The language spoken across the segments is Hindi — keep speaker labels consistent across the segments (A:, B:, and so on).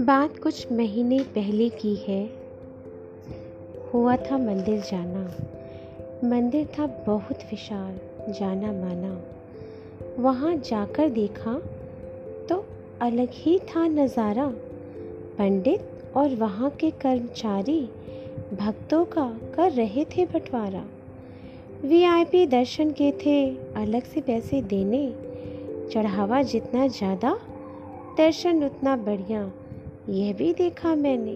A: बात कुछ महीने पहले की है। हुआ था मंदिर जाना। मंदिर था बहुत विशाल, जाना माना। वहाँ जाकर देखा तो अलग ही था नज़ारा। पंडित और वहाँ के कर्मचारी भक्तों का कर रहे थे बंटवारा। वीआईपी दर्शन के थे, अलग से पैसे देने, चढ़ावा जितना ज़्यादा, दर्शन उतना बढ़िया, यह भी देखा मैंने।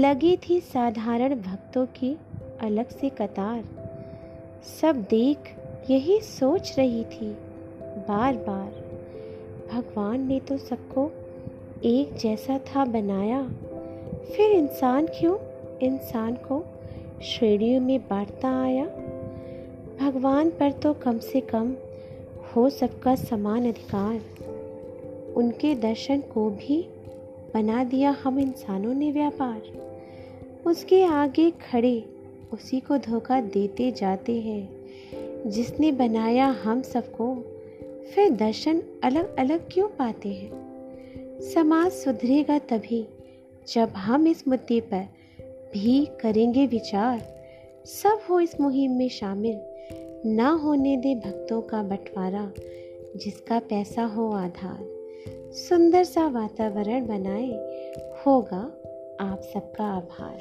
A: लगी थी साधारण भक्तों की अलग से कतार। सब देख, यही सोच रही थी बार बार भगवान ने तो सबको एक जैसा था बनाया। फिर इंसान क्यों? इंसान को श्रेणियों में बांटता आया। भगवान पर तो कम से कम हो सबका समान अधिकार। उनके दर्शन को भी बना दिया हम इंसानों ने व्यापार। उसके आगे खड़े उसी को धोखा देते जाते हैं। जिसने बनाया हम सबको, फिर दर्शन अलग अलग क्यों पाते हैं? समाज सुधरेगा तभी जब हम इस मुद्दे पर भी करेंगे विचार। सब हो इस मुहिम में शामिल। ना होने दे भक्तों का बंटवारा, जिसका पैसा हो आधार। सुंदर सा वातावरण बनाए होगा आप सबका आभार।